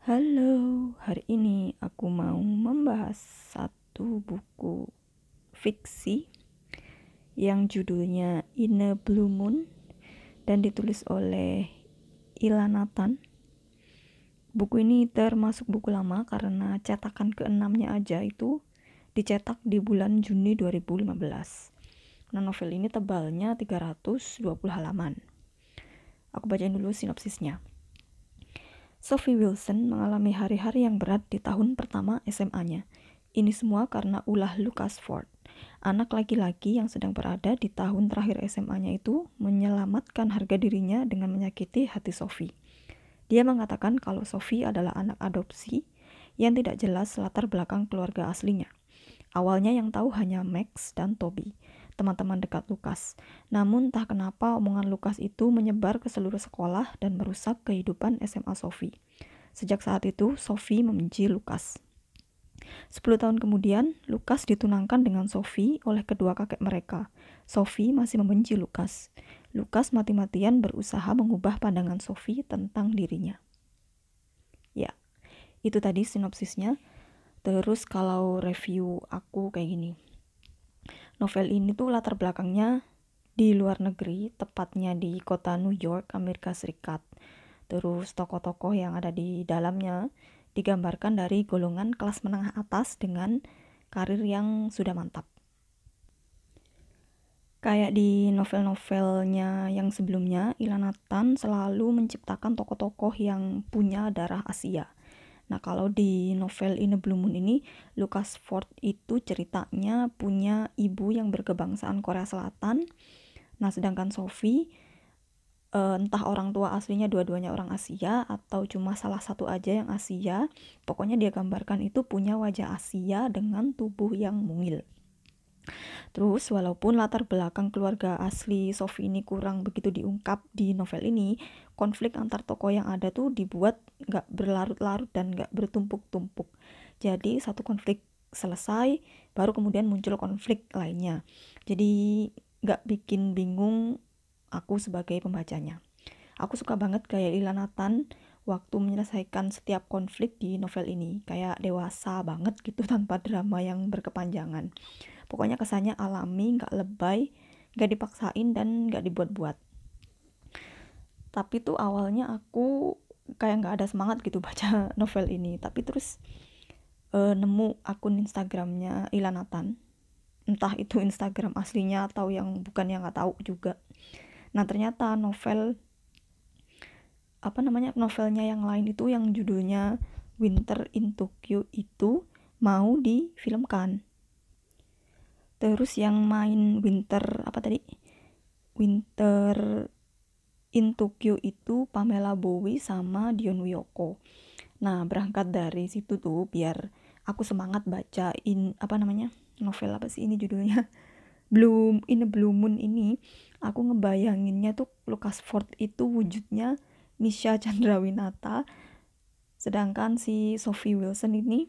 Halo, hari ini aku mau membahas satu buku fiksi yang judulnya In a Blue Moon dan ditulis oleh Ilanatan. Buku ini termasuk buku lama karena cetakan keenamnya aja itu dicetak di bulan Juni 2015. Nah, novel ini tebalnya 320 halaman. Aku bacain dulu sinopsisnya. Sophie Wilson mengalami hari-hari yang berat di tahun pertama SMA-nya. Ini semua karena ulah Lucas Ford, anak laki-laki yang sedang berada di tahun terakhir SMA-nya itu menyelamatkan harga dirinya dengan menyakiti hati Sophie. Dia mengatakan kalau Sophie adalah anak adopsi yang tidak jelas latar belakang keluarga aslinya. Awalnya yang tahu hanya Max dan Toby, teman-teman dekat Lukas. Namun tak kenapa omongan Lukas itu menyebar ke seluruh sekolah dan merusak kehidupan SMA Sophie. Sejak saat itu, Sophie membenci Lukas. Sepuluh tahun kemudian, Lukas ditunangkan dengan Sophie oleh kedua kakek mereka. Sophie masih membenci Lukas. Lukas mati-matian berusaha mengubah pandangan Sophie tentang dirinya. Ya, itu tadi sinopsisnya. Terus kalau review aku kayak gini novel ini tuh latar belakangnya di luar negeri, tepatnya di kota New York, Amerika Serikat. Terus tokoh-tokoh yang ada di dalamnya digambarkan dari golongan kelas menengah atas dengan karir yang sudah mantap. Kayak di novel-novelnya yang sebelumnya, Ilanatan selalu menciptakan tokoh-tokoh yang punya darah Asia Nah, kalau di novel In a Blue Moon ini, Lucas Ford itu ceritanya punya ibu yang berkebangsaan Korea Selatan. Nah, sedangkan Sophie uh, entah orang tua aslinya dua-duanya orang Asia atau cuma salah satu aja yang Asia. Pokoknya dia gambarkan itu punya wajah Asia dengan tubuh yang mungil. Terus walaupun latar belakang keluarga asli Sophie ini kurang begitu diungkap di novel ini, konflik antar tokoh yang ada tuh dibuat nggak berlarut-larut dan nggak bertumpuk-tumpuk. Jadi satu konflik selesai, baru kemudian muncul konflik lainnya. Jadi nggak bikin bingung aku sebagai pembacanya. Aku suka banget kayak Ilanatan waktu menyelesaikan setiap konflik di novel ini. Kayak dewasa banget gitu tanpa drama yang berkepanjangan pokoknya kesannya alami nggak lebay nggak dipaksain dan nggak dibuat-buat. Tapi tuh awalnya aku kayak nggak ada semangat gitu baca novel ini. Tapi terus uh, nemu akun Instagramnya Ilanatan. Entah itu Instagram aslinya atau yang bukan yang nggak tahu juga. Nah ternyata novel apa namanya novelnya yang lain itu yang judulnya Winter in Tokyo itu mau difilmkan terus yang main winter apa tadi? Winter in Tokyo itu Pamela Bowie sama Dion Wiyoko. Nah berangkat dari situ tuh biar aku semangat bacain apa namanya novel apa sih ini judulnya? Bloom in a Blue Moon ini aku ngebayanginnya tuh Lucas Ford itu wujudnya Misha Chandrawinata. Sedangkan si Sophie Wilson ini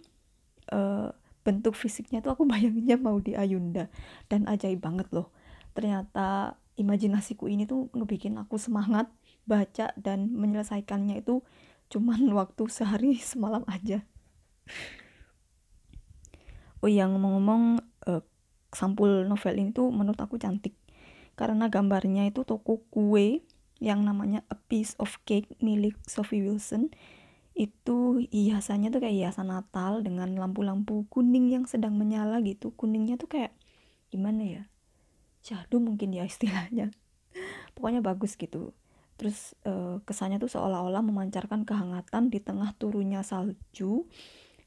uh, bentuk fisiknya tuh aku bayanginnya mau di Ayunda. Dan ajaib banget loh. Ternyata imajinasiku ini tuh ngebikin aku semangat baca dan menyelesaikannya itu cuman waktu sehari semalam aja. Oh yang ngomong-ngomong uh, sampul novel ini tuh menurut aku cantik. Karena gambarnya itu toko kue yang namanya A Piece of Cake milik Sophie Wilson itu hiasannya tuh kayak hiasan Natal dengan lampu-lampu kuning yang sedang menyala gitu. Kuningnya tuh kayak gimana ya syahdu mungkin ya istilahnya. Pokoknya bagus gitu. Terus uh, kesannya tuh seolah-olah memancarkan kehangatan di tengah turunnya salju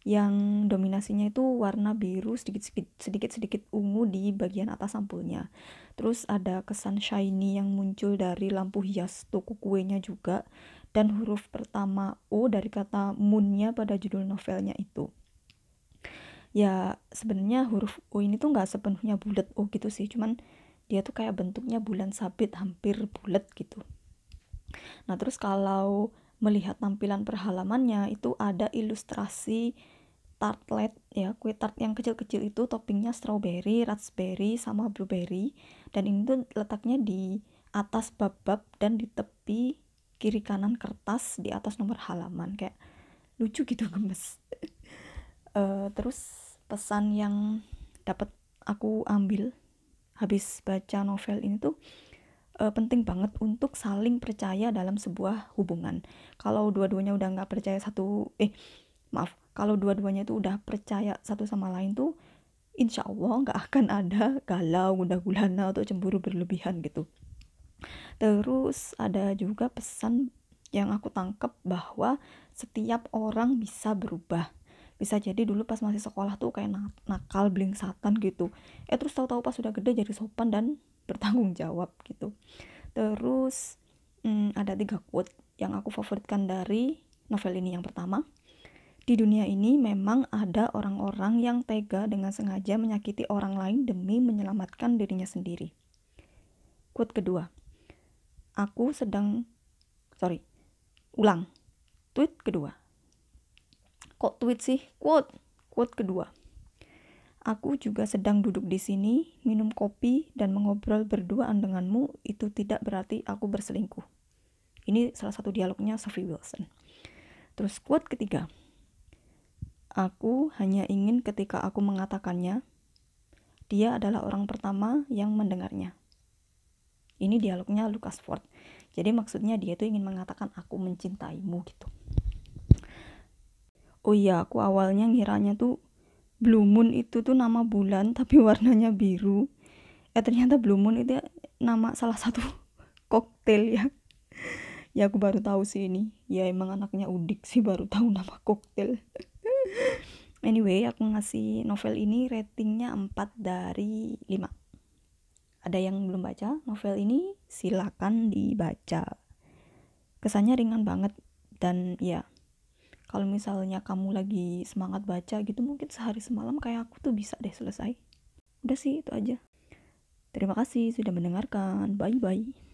yang dominasinya itu warna biru sedikit sedikit sedikit ungu di bagian atas sampulnya. Terus ada kesan shiny yang muncul dari lampu hias toko kuenya juga dan huruf pertama O dari kata moonnya pada judul novelnya itu. Ya sebenarnya huruf O ini tuh nggak sepenuhnya bulat O gitu sih cuman dia tuh kayak bentuknya bulan sabit hampir bulat gitu. Nah terus kalau melihat tampilan perhalamannya itu ada ilustrasi tartlet ya kue tart yang kecil-kecil itu toppingnya strawberry, raspberry sama blueberry. Dan ini tuh letaknya di atas bab-bab dan di tepi kiri kanan kertas di atas nomor halaman kayak lucu gitu gemes. Uh, terus pesan yang dapat aku ambil habis baca novel ini tuh uh, penting banget untuk saling percaya dalam sebuah hubungan. Kalau dua-duanya udah nggak percaya satu eh maaf kalau dua-duanya itu udah percaya satu sama lain tuh insya Allah nggak akan ada galau gundah gulana atau cemburu berlebihan gitu terus ada juga pesan yang aku tangkep bahwa setiap orang bisa berubah. Bisa jadi dulu pas masih sekolah tuh kayak nakal bling satan gitu. Eh terus tahu-tahu pas sudah gede jadi sopan dan bertanggung jawab gitu. Terus hmm, ada tiga quote yang aku favoritkan dari novel ini. Yang pertama di dunia ini memang ada orang-orang yang tega dengan sengaja menyakiti orang lain demi menyelamatkan dirinya sendiri. Quote kedua, aku sedang, sorry, ulang, tweet kedua. Kok tweet sih? Quote, quote kedua. Aku juga sedang duduk di sini, minum kopi, dan mengobrol berduaan denganmu, itu tidak berarti aku berselingkuh. Ini salah satu dialognya Sophie Wilson. Terus quote ketiga, Aku hanya ingin ketika aku mengatakannya, dia adalah orang pertama yang mendengarnya. Ini dialognya Lucas Ford. Jadi maksudnya dia tuh ingin mengatakan aku mencintaimu gitu. Oh iya, aku awalnya ngiranya tuh Blue Moon itu tuh nama bulan tapi warnanya biru. Eh ternyata Blue Moon itu nama salah satu koktail ya. Ya aku baru tahu sih ini. Ya emang anaknya udik sih baru tahu nama koktail. anyway aku ngasih novel ini ratingnya 4 dari 5 ada yang belum baca novel ini silakan dibaca. Kesannya ringan banget dan ya kalau misalnya kamu lagi semangat baca gitu mungkin sehari semalam kayak aku tuh bisa deh selesai. Udah sih itu aja. Terima kasih sudah mendengarkan. Bye bye